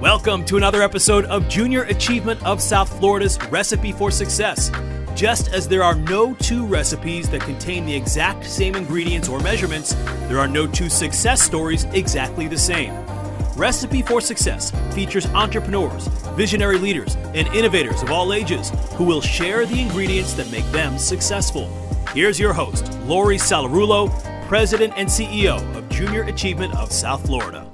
Welcome to another episode of Junior Achievement of South Florida's Recipe for Success. Just as there are no two recipes that contain the exact same ingredients or measurements, there are no two success stories exactly the same. Recipe for Success features entrepreneurs, visionary leaders, and innovators of all ages who will share the ingredients that make them successful. Here's your host, Laurie Sallarulo, President and CEO of Junior Achievement of South Florida.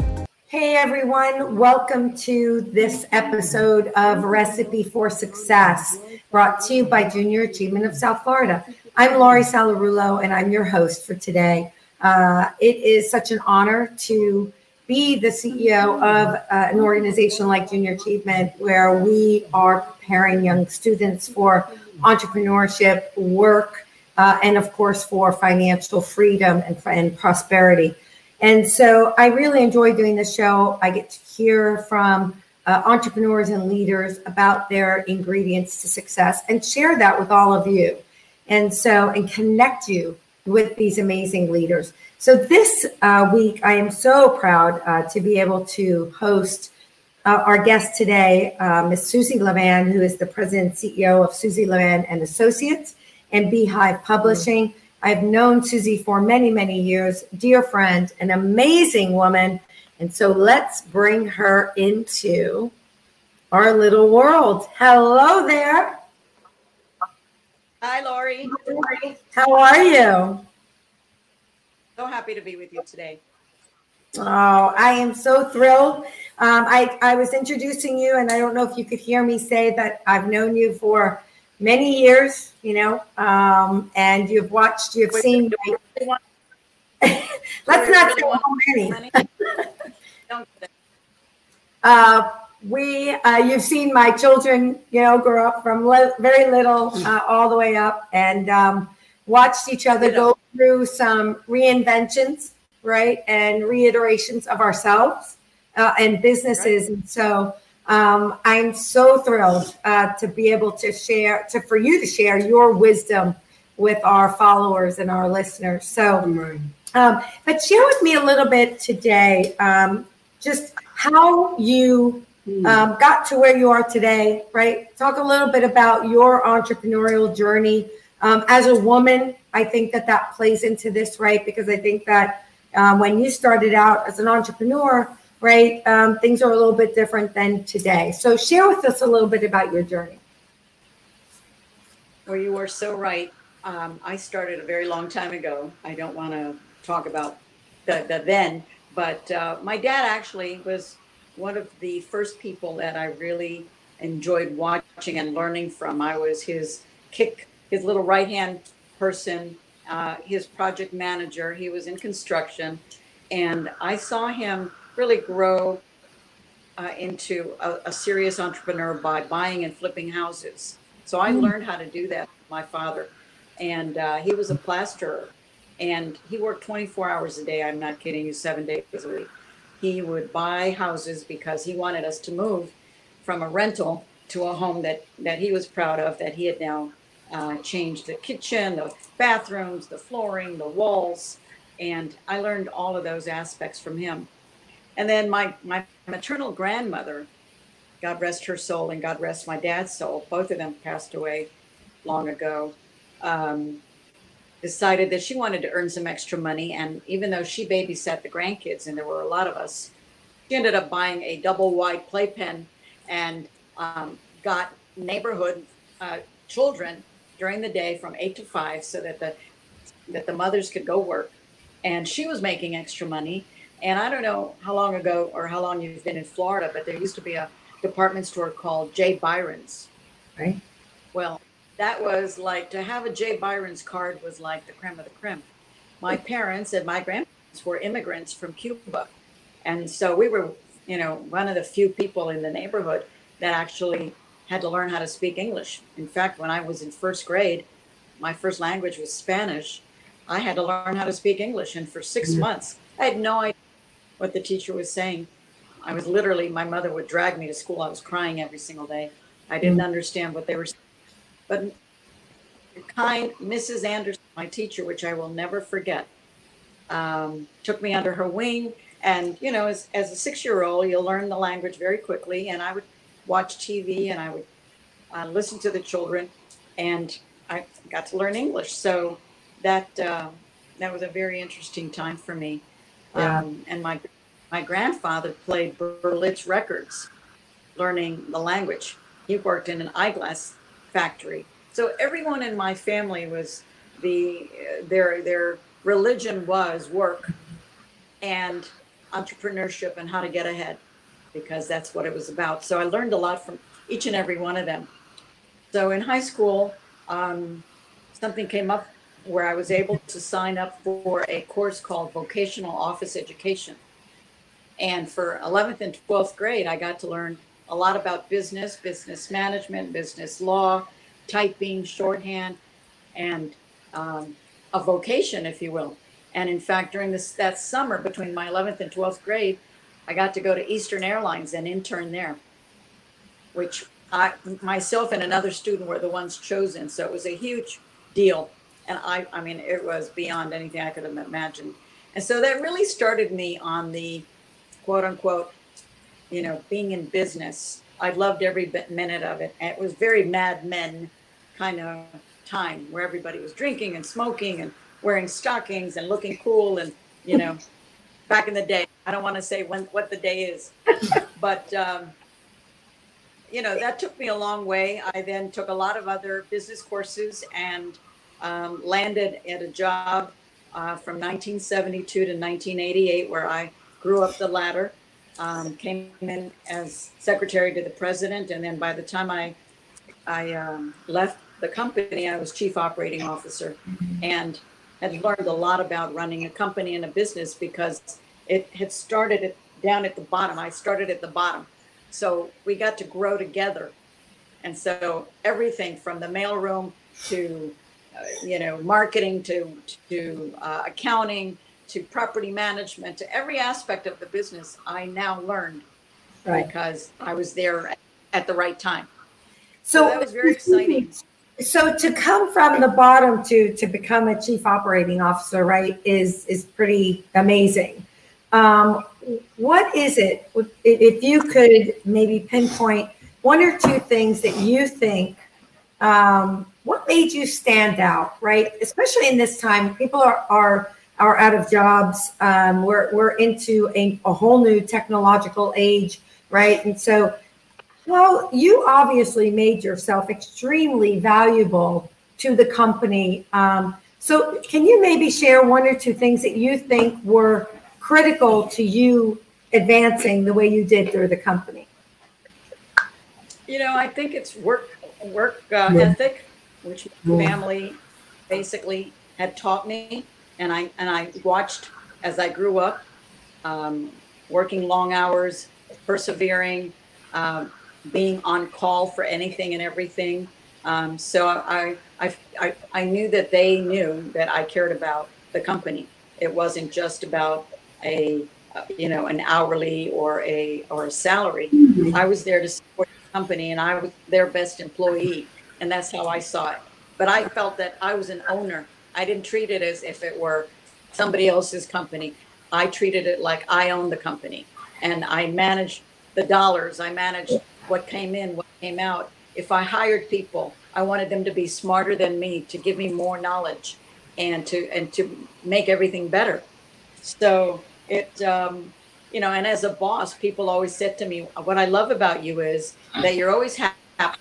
Hey everyone, welcome to this episode of Recipe for Success, brought to you by Junior Achievement of South Florida. I'm Laurie Sallarulo, and I'm your host for today. Uh, it is such an honor to be the CEO of uh, an organization like Junior Achievement, where we are preparing young students for entrepreneurship, work, uh, and of course for financial freedom and, and prosperity. And so I really enjoy doing the show. I get to hear from uh, entrepreneurs and leaders about their ingredients to success and share that with all of you. And so, and connect you with these amazing leaders. So, this uh, week, I am so proud uh, to be able to host uh, our guest today, uh, Ms. Susie Levan, who is the president and CEO of Susie Levan and Associates and Beehive Publishing. Mm-hmm. I've known Susie for many, many years, dear friend, an amazing woman. And so let's bring her into our little world. Hello there. Hi, Lori. How are you? So happy to be with you today. Oh, I am so thrilled. Um, I, I was introducing you, and I don't know if you could hear me say that I've known you for many years, you know, um, and you've watched, you've seen. Let's not say how many. uh, we, uh, you've seen my children, you know, grow up from li- very little uh, all the way up, and um, watched each other go through some reinventions, right, and reiterations of ourselves uh, and businesses, and so um, I'm so thrilled uh, to be able to share, to for you to share your wisdom with our followers and our listeners. So, um, but share with me a little bit today, um, just how you hmm. um, got to where you are today. Right? Talk a little bit about your entrepreneurial journey um, as a woman. I think that that plays into this, right? Because I think that uh, when you started out as an entrepreneur right? Um, things are a little bit different than today. So share with us a little bit about your journey. Well, you are so right. Um, I started a very long time ago. I don't want to talk about the, the then, but uh, my dad actually was one of the first people that I really enjoyed watching and learning from. I was his kick, his little right hand person, uh, his project manager. He was in construction, and I saw him really grow uh, into a, a, serious entrepreneur by buying and flipping houses. So I mm. learned how to do that with my father. And uh, he was a plasterer and he worked 24 hours a day. I'm not kidding you, seven days a week. He would buy houses because he wanted us to move from a rental to a home that, that he was proud of, that he had now uh, changed the kitchen, the bathrooms, the flooring, the walls. And I learned all of those aspects from him. And then my, my maternal grandmother, God rest her soul and God rest my dad's soul, both of them passed away long ago, um, decided that she wanted to earn some extra money. And even though she babysat the grandkids, and there were a lot of us, she ended up buying a double wide playpen and um, got neighborhood uh, children during the day from eight to five so that the that the mothers could go work and she was making extra money and I don't know how long ago or how long you've been in Florida, but there used to be a department store called J. Byron's. Right. Well, that was like to have a J. Byron's card was like the creme of the creme. My parents and my grandparents were immigrants from Cuba. And so we were, you know, one of the few people in the neighborhood that actually had to learn how to speak English. In fact, when I was in first grade, my first language was Spanish. I had to learn how to speak English. And for 6 mm-hmm. months, I had no idea what the teacher was saying. I was literally, my mother would drag me to school. I was crying every single day. I didn't mm. understand what they were saying. But kind Mrs. Anderson, my teacher, which I will never forget, um, took me under her wing And, you know, as, as a six year old, you'll learn the language very quickly. And I would watch TV and I would uh, listen to the children, and I got to learn English. So that, uh, that was a very interesting time for me. Yeah. Um, and my, my grandfather played Berlitz records, learning the language. He worked in an eyeglass factory. So everyone in my family was the their their religion was work and entrepreneurship and how to get ahead because that's what it was about. So I learned a lot from each and every one of them. So in high school, um, something came up where I was able to sign up for a course called Vocational Office Education. And for 11th and 12th grade, I got to learn a lot about business, business management, business law, typing, shorthand, and um, a vocation, if you will. And in fact, during this that summer between my 11th and 12th grade, I got to go to Eastern Airlines and intern there, which I myself and another student were the ones chosen. So it was a huge deal, and I I mean it was beyond anything I could have imagined. And so that really started me on the quote unquote, you know, being in business. I loved every bit, minute of it. And it was very Mad Men kind of time where everybody was drinking and smoking and wearing stockings and looking cool and you know back in the day i don't want to say when what the day is but um, you know that took me a long way i then took a lot of other business courses and um, landed at a job uh, from 1972 to 1988 where i grew up the ladder um, came in as secretary to the president and then by the time i i um, left the company, I was chief operating officer and had learned a lot about running a company and a business because it had started it down at the bottom. I started at the bottom. So we got to grow together. And so everything from the mailroom to, you know, marketing to, to uh, accounting to property management to every aspect of the business, I now learned right. because I was there at the right time. So, so that was very exciting so to come from the bottom to to become a chief operating officer right is is pretty amazing um, what is it if you could maybe pinpoint one or two things that you think um, what made you stand out right especially in this time people are are are out of jobs um, we're, we're into a, a whole new technological age right and so well, you obviously made yourself extremely valuable to the company. Um, so, can you maybe share one or two things that you think were critical to you advancing the way you did through the company? You know, I think it's work work uh, yeah. ethic, which my family basically had taught me, and I and I watched as I grew up, um, working long hours, persevering. Um, being on call for anything and everything. Um, so I, I, I, I knew that they knew that I cared about the company. It wasn't just about a, uh, you know, an hourly or a or a salary. Mm-hmm. I was there to support company, and I was their best employee, and that's how I saw it. But I felt that I was an owner. I didn't treat it as if it were somebody else's company. I treated it like I owned the company, and I managed the dollars. I managed what came in, what came out. If I hired people, I wanted them to be smarter than me, to give me more knowledge, and to and to make everything better. So it, um, you know, and as a boss, people always said to me, "What I love about you is that you're always happy,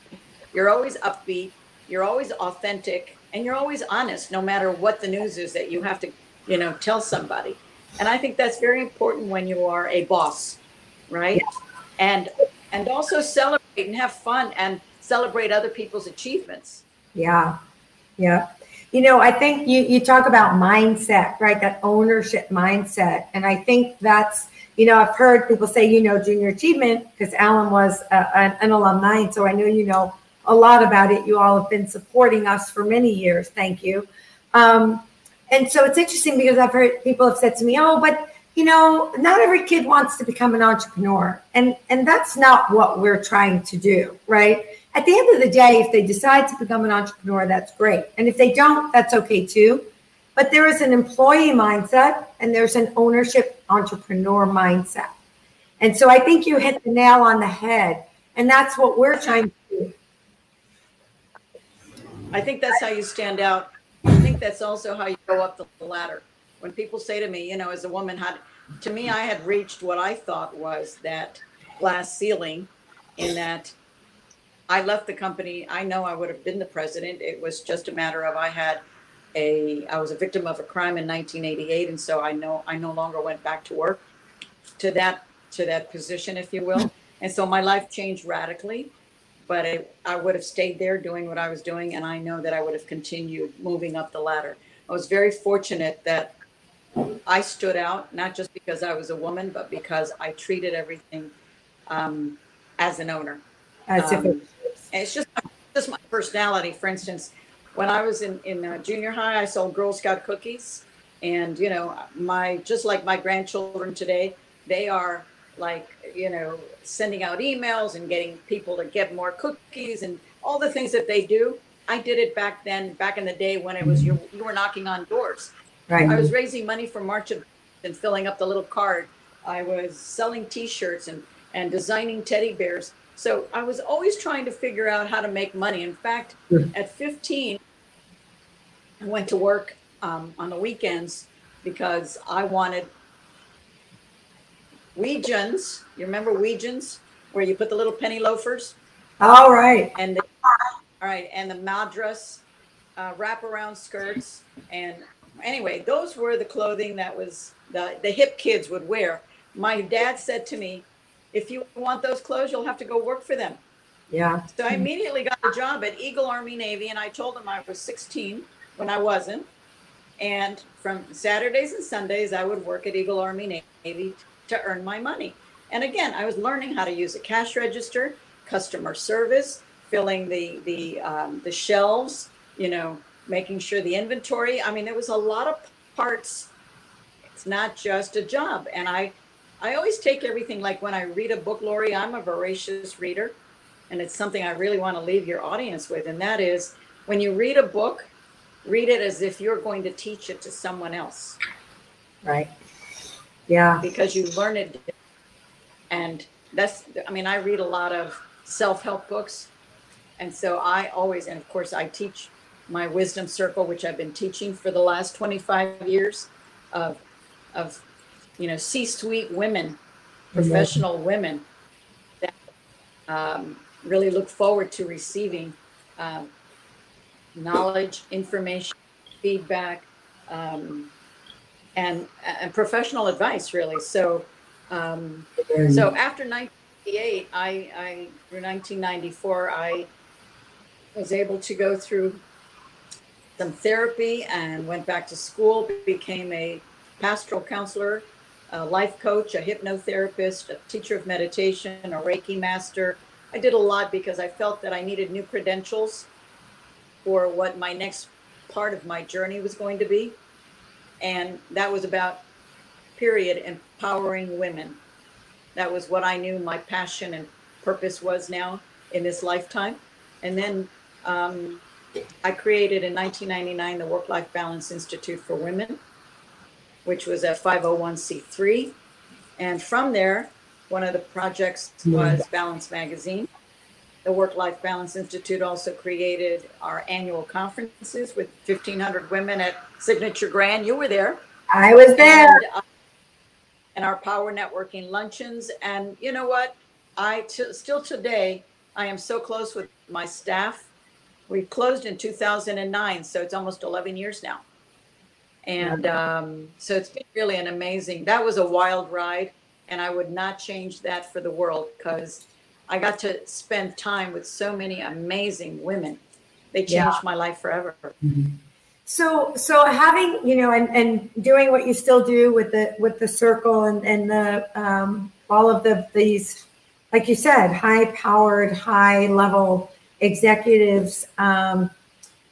you're always upbeat, you're always authentic, and you're always honest, no matter what the news is that you have to, you know, tell somebody." And I think that's very important when you are a boss, right? And and also celebrate and have fun and celebrate other people's achievements. Yeah. Yeah. You know, I think you, you talk about mindset, right? That ownership mindset. And I think that's, you know, I've heard people say, you know, junior achievement because Alan was a, an, an alumni. And so I know you know a lot about it. You all have been supporting us for many years. Thank you. Um, and so it's interesting because I've heard people have said to me, oh, but you know, not every kid wants to become an entrepreneur. And and that's not what we're trying to do, right? At the end of the day, if they decide to become an entrepreneur, that's great. And if they don't, that's okay too. But there is an employee mindset and there's an ownership entrepreneur mindset. And so I think you hit the nail on the head. And that's what we're trying to do. I think that's how you stand out. I think that's also how you go up the ladder. When people say to me, you know, as a woman, how to me, I had reached what I thought was that glass ceiling in that I left the company. I know I would have been the president. It was just a matter of I had a I was a victim of a crime in 1988 and so I know I no longer went back to work to that to that position if you will. And so my life changed radically, but it, I would have stayed there doing what I was doing and I know that I would have continued moving up the ladder. I was very fortunate that I stood out, not just because I was a woman, but because I treated everything um, as an owner. As um, if it it's just just my personality. For instance, when I was in in uh, junior high, I sold Girl Scout cookies, and you know, my just like my grandchildren today, they are like you know sending out emails and getting people to get more cookies and all the things that they do. I did it back then, back in the day when it was you you were knocking on doors. Right. I was raising money for March of and filling up the little card. I was selling T-shirts and and designing teddy bears. So I was always trying to figure out how to make money. In fact, at 15, I went to work um, on the weekends because I wanted Weejuns. You remember Weejuns, where you put the little penny loafers? All right. And the, all right, and the madras uh, wraparound skirts, and anyway, those were the clothing that was the the hip kids would wear. My dad said to me, "If you want those clothes, you'll have to go work for them." Yeah. So I immediately got a job at Eagle Army Navy, and I told them I was 16 when I wasn't. And from Saturdays and Sundays, I would work at Eagle Army Navy to earn my money. And again, I was learning how to use a cash register, customer service, filling the the um, the shelves, you know, making sure the inventory. I mean, there was a lot of parts. It's not just a job. And I I always take everything like when I read a book, Lori, I'm a voracious reader. And it's something I really want to leave your audience with. And that is when you read a book, read it as if you're going to teach it to someone else. Right. Yeah. Because you learn it. And that's, I mean, I read a lot of self help books. And so I always, and of course, I teach my wisdom circle, which I've been teaching for the last 25 years of, of you know, C suite women, professional women that um, really look forward to receiving um, knowledge, information, feedback, um, and, and professional advice, really. So, um, so after 1988, I, I through 1994, I was able to go through some therapy and went back to school, became a pastoral counselor, a life coach, a hypnotherapist, a teacher of meditation, a Reiki master. I did a lot because I felt that I needed new credentials for what my next part of my journey was going to be. And that was about, period, empowering women. That was what I knew my passion and purpose was now in this lifetime. And then um, I created in 1999 the Work Life Balance Institute for Women, which was a 501c3. And from there, one of the projects was Balance Magazine. The Work Life Balance Institute also created our annual conferences with 1,500 women at Signature Grand. You were there. I was there. And, uh, and our power networking luncheons. And you know what? I t- still today, I am so close with my staff. We closed in 2009, so it's almost 11 years now. And um, so it's been really an amazing, that was a wild ride. And I would not change that for the world because I got to spend time with so many amazing women. They changed yeah. my life forever. Mm-hmm. So, so having you know, and, and doing what you still do with the with the circle and and the um, all of the these, like you said, high powered, high level executives. Um,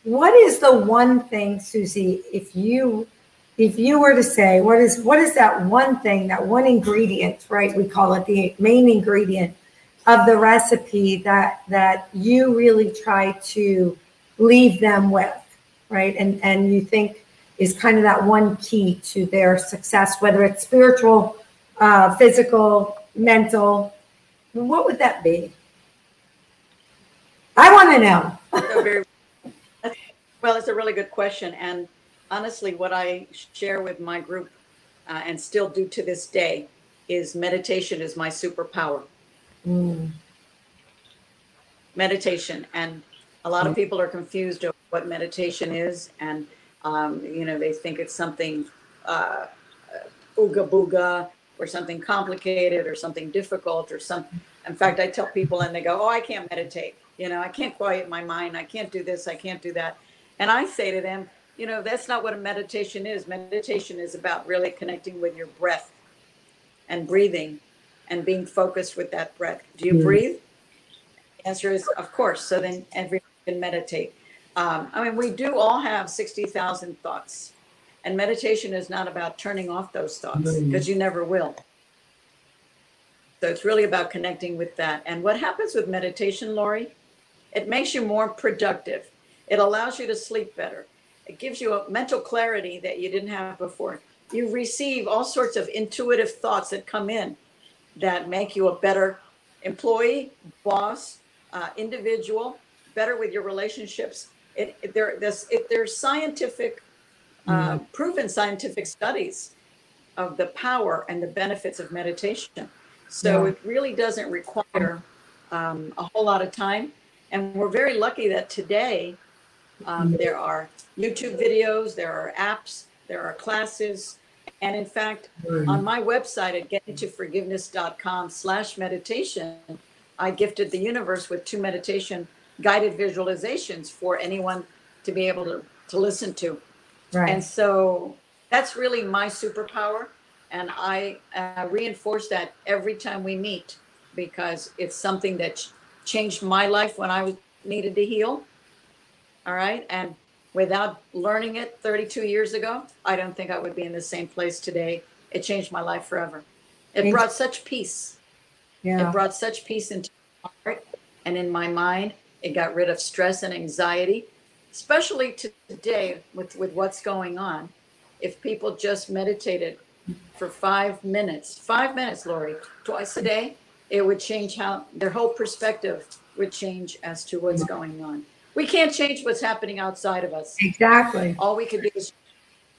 what is the one thing, Susie, if you if you were to say what is what is that one thing, that one ingredient, right? We call it the main ingredient of the recipe that that you really try to leave them with right and and you think is kind of that one key to their success, whether it's spiritual, uh, physical, mental. What would that be? I want to know. Well, it's a really good question. And honestly, what I share with my group uh, and still do to this day is meditation is my superpower. Mm. Meditation. And a lot of people are confused over what meditation is. And, um, you know, they think it's something uh, ooga booga or something complicated or something difficult or something. In fact, I tell people and they go, Oh, I can't meditate. You know, I can't quiet my mind. I can't do this. I can't do that. And I say to them, you know, that's not what a meditation is. Meditation is about really connecting with your breath and breathing and being focused with that breath. Do you mm breathe? The answer is, of course. So then everyone can meditate. Um, I mean, we do all have 60,000 thoughts. And meditation is not about turning off those thoughts because you never will. So it's really about connecting with that. And what happens with meditation, Lori? It makes you more productive. It allows you to sleep better. It gives you a mental clarity that you didn't have before. You receive all sorts of intuitive thoughts that come in that make you a better employee, boss, uh, individual, better with your relationships. It, it there, this, it, there's scientific, uh, mm-hmm. proven scientific studies of the power and the benefits of meditation. So yeah. it really doesn't require um, a whole lot of time. And we're very lucky that today um, there are YouTube videos, there are apps, there are classes. And in fact, on my website at gettingtoforgiveness.com slash meditation, I gifted the universe with two meditation guided visualizations for anyone to be able to, to listen to. Right. And so that's really my superpower. And I uh, reinforce that every time we meet because it's something that changed my life when I was needed to heal. All right. And without learning it 32 years ago, I don't think I would be in the same place today. It changed my life forever. It Thanks. brought such peace. Yeah. It brought such peace into my heart and in my mind. It got rid of stress and anxiety, especially today with, with what's going on. If people just meditated for five minutes, five minutes, Lori, twice a day, it would change how their whole perspective would change as to what's mm-hmm. going on. We can't change what's happening outside of us. Exactly. All we can do is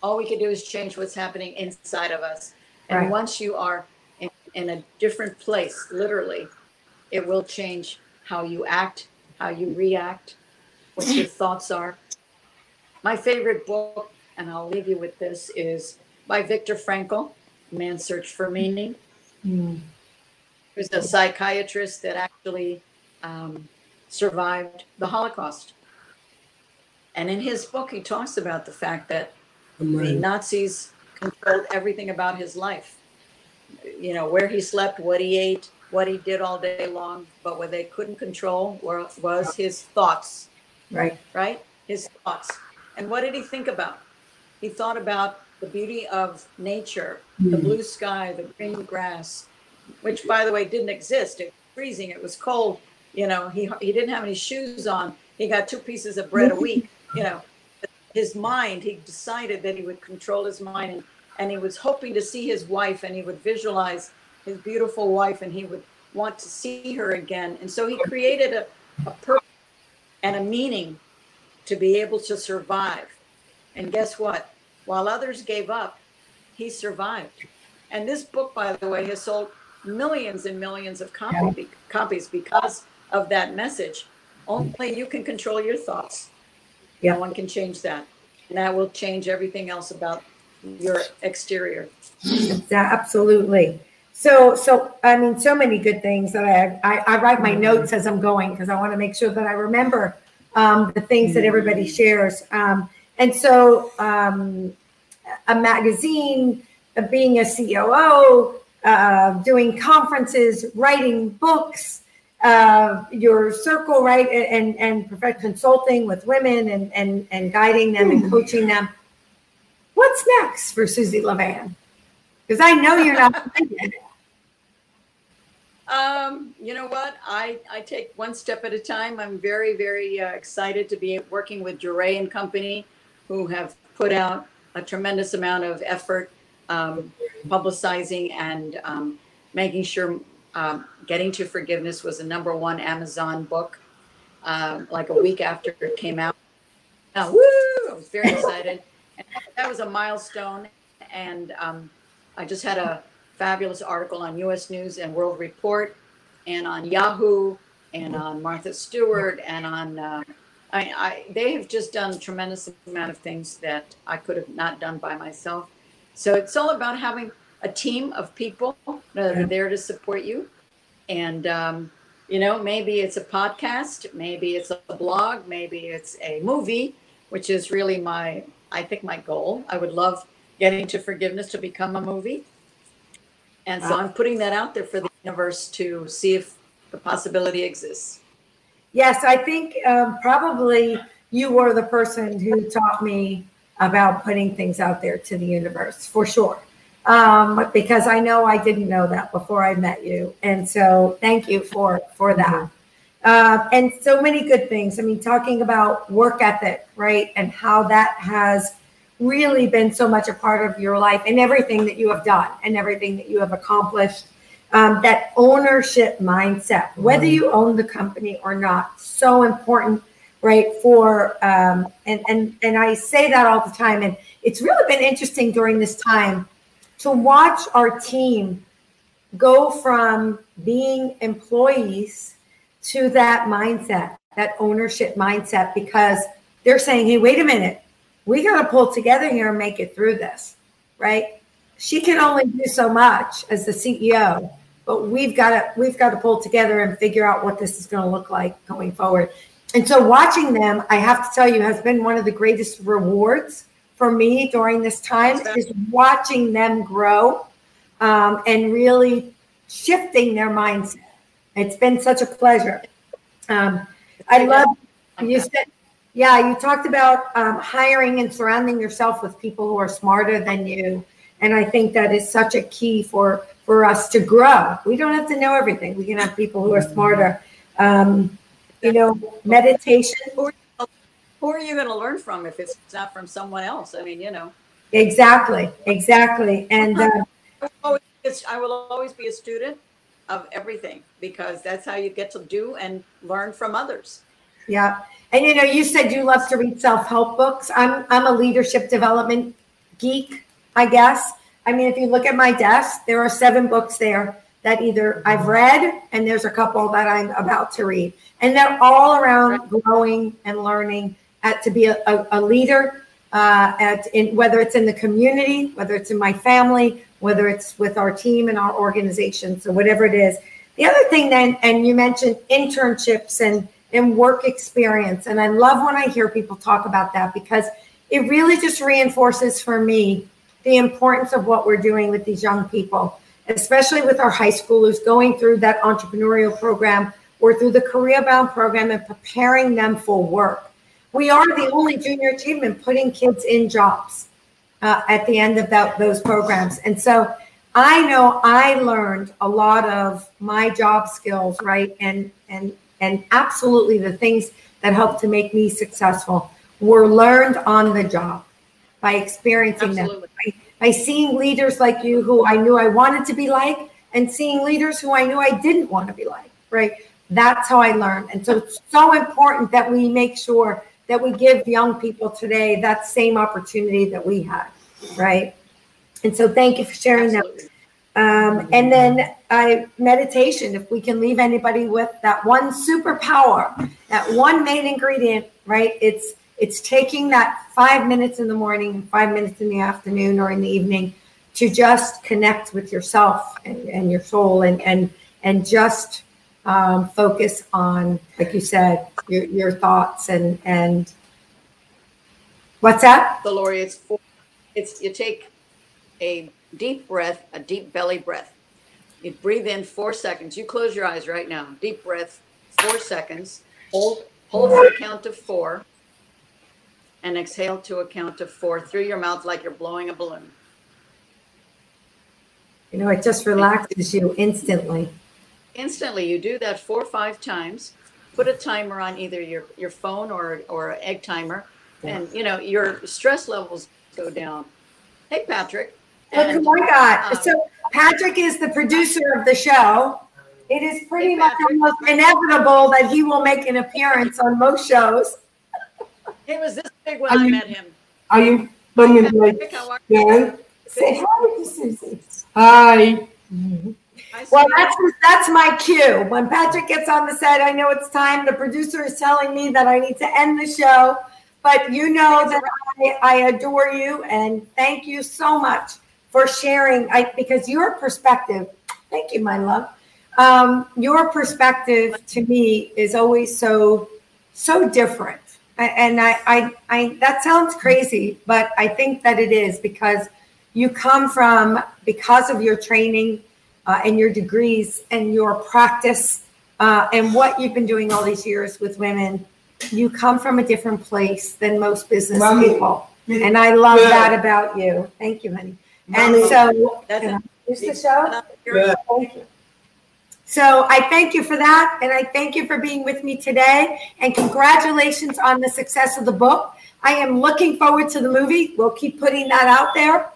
all we can do is change what's happening inside of us. And right. once you are in, in a different place, literally, it will change how you act, how you react, what your thoughts are. My favorite book, and I'll leave you with this, is by Viktor Frankl, Man's Search for Meaning. Mm who's a psychiatrist that actually um, survived the Holocaust. And in his book, he talks about the fact that the Nazis controlled everything about his life. You know, where he slept, what he ate, what he did all day long. But what they couldn't control were, was his thoughts. Right. Right? His thoughts. And what did he think about? He thought about the beauty of nature, mm. the hmm. blue sky, the green grass, which by the way didn't exist. It was freezing. It was cold. You know, he he didn't have any shoes on. He got two pieces of bread a week. You know, his mind. He decided that he would control his mind, and and he was hoping to see his wife, and he would visualize his beautiful wife, and he would want to see her again. And so he created a, a purpose and a meaning to be able to survive. And guess what? While others gave up, he survived. And this book, by the way, has sold millions and millions of copy, copies because of that message. Only you can control your thoughts. Yeah. No one can change that. And that will change everything else about your exterior. Yeah, absolutely. So, so I mean, so many good things that I I, I write my notes as I'm going because I want to make sure that I remember um, the things that everybody shares. Um, and so, um, a magazine, uh, being a COO, uh, doing conferences, writing books, uh, your circle, right, and and perfect consulting with women and and and guiding them and coaching them. What's next for Susie Levan? Because I know you're not Um, you know what? I, I take one step at a time. I'm very, very uh, excited to be working with Duray and Company, who have put out a tremendous amount of effort um, publicizing and um, making sure um, Getting to Forgiveness was the number one Amazon book uh, like a week after it came out. Woo! I was very excited. And that was a milestone. And um, I just had a fabulous article on US News and World Report and on Yahoo and on Martha Stewart and on. Uh, I, I, they have just done a tremendous amount of things that I could have not done by myself. So it's all about having a team of people that are there to support you. And, um, you know, maybe it's a podcast, maybe it's a blog, maybe it's a movie, which is really my, I think, my goal. I would love getting to forgiveness to become a movie. And so I'm putting that out there for the universe to see if the possibility exists. Yes, I think um, probably you were the person who taught me about putting things out there to the universe for sure. Um, because I know I didn't know that before I met you, and so thank you for for that. Uh, and so many good things. I mean, talking about work ethic, right, and how that has really been so much a part of your life and everything that you have done and everything that you have accomplished. Um, that ownership mindset, whether mm-hmm. you own the company or not, so important, right? For um, and and and I say that all the time, and it's really been interesting during this time to watch our team go from being employees to that mindset, that ownership mindset, because they're saying, hey, wait a minute, we got to pull together here and make it through this, right? She can only do so much as the CEO, but we've got to we've got to pull together and figure out what this is going to look like going forward. And so watching them, I have to tell you, has been one of the greatest rewards for me during this time is watching them grow um, and really shifting their mindset. It's been such a pleasure. Um, I love you said, yeah, you talked about um, hiring and surrounding yourself with people who are smarter than you, and I think that is such a key for for us to grow. We don't have to know everything. We can have people who are smarter. Um, you know, meditation who are you going to learn from if it's not from someone else? I mean, you know. Exactly, exactly. And uh, I will always be a student of everything because that's how you get to do and learn from others. Yeah. And you know, you said you love to read self-help books. I'm I'm a leadership development geek, I guess. I mean, if you look at my desk, there are seven books there that either I've read and there's a couple that I'm about to read. And they're all around growing and learning at to be a, a, a leader uh, at in whether it's in the community, whether it's in my family, whether it's with our team and our organization. So whatever it is. The other thing then, and you mentioned internships and and work experience, and I love when I hear people talk about that because it really just reinforces for me the importance of what we're doing with these young people, especially with our high schoolers going through that entrepreneurial program or through the career bound program and preparing them for work we are the only junior achievement putting kids in jobs uh, at the end of that, those programs. And so I know I learned a lot of my job skills, right? And and and absolutely the things that helped to make me successful were learned on the job by experiencing absolutely. them, by, by seeing leaders like you who I knew I wanted to be like, and seeing leaders who I knew I didn't want to be like, right? That's how I learned. And so it's so important that we make sure that we give young people today that same opportunity that we had, right? And so thank you for sharing that. Um, and then I meditation. If we can leave anybody with that one superpower, that one main ingredient, right? It's it's taking that five minutes in the morning and five minutes in the afternoon or in the evening to just connect with yourself and, and your soul and and and just um, focus on, like you said, your, your thoughts and and what's that? The Lori, it's four, it's you take a deep breath, a deep belly breath. You breathe in four seconds. You close your eyes right now. Deep breath, four seconds. Hold hold for a count of four, and exhale to a count of four through your mouth like you're blowing a balloon. You know, it just relaxes you instantly instantly you do that four or five times put a timer on either your your phone or or egg timer and you know your stress levels go down. Hey, Patrick. Look And, who I got. um, So Patrick is the producer of the show. It is pretty Hey, much almost inevitable that he will make an appearance on most shows. He was this big when Are I you- met him. Are you bringing my Patrick, how are you? Dan? Say hi to Susie. Hi. I see Well, that's that's my cue. When Patrick gets on the set, I know it's time. The producer is telling me that I need to end the show, but you know that I, I adore you and thank you so much for sharing. I because your perspective. Thank you, my love. Um, your perspective to me is always so so different, and I, I I that sounds crazy, but I think that it is because you come from because of your training uh, and your degrees and your practice uh, and what you've been doing all these years with women, you come from a different place than most business Mommy. people. And I love Yeah. that about you. Thank you, honey. And so, That's can I the show? Yeah. Thank you. So I thank you for that. And I thank you for being with me today. And congratulations on the success of the book. I am looking forward to the movie. We'll keep putting that out there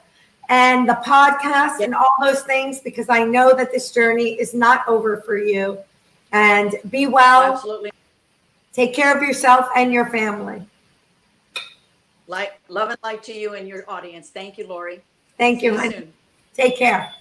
and the podcast and all those things because I know that this journey is not over for you. And be well, Absolutely. take care of yourself and your family. Like, love and light to you and your audience. Thank you, Lori. Thank See you. you. Take care.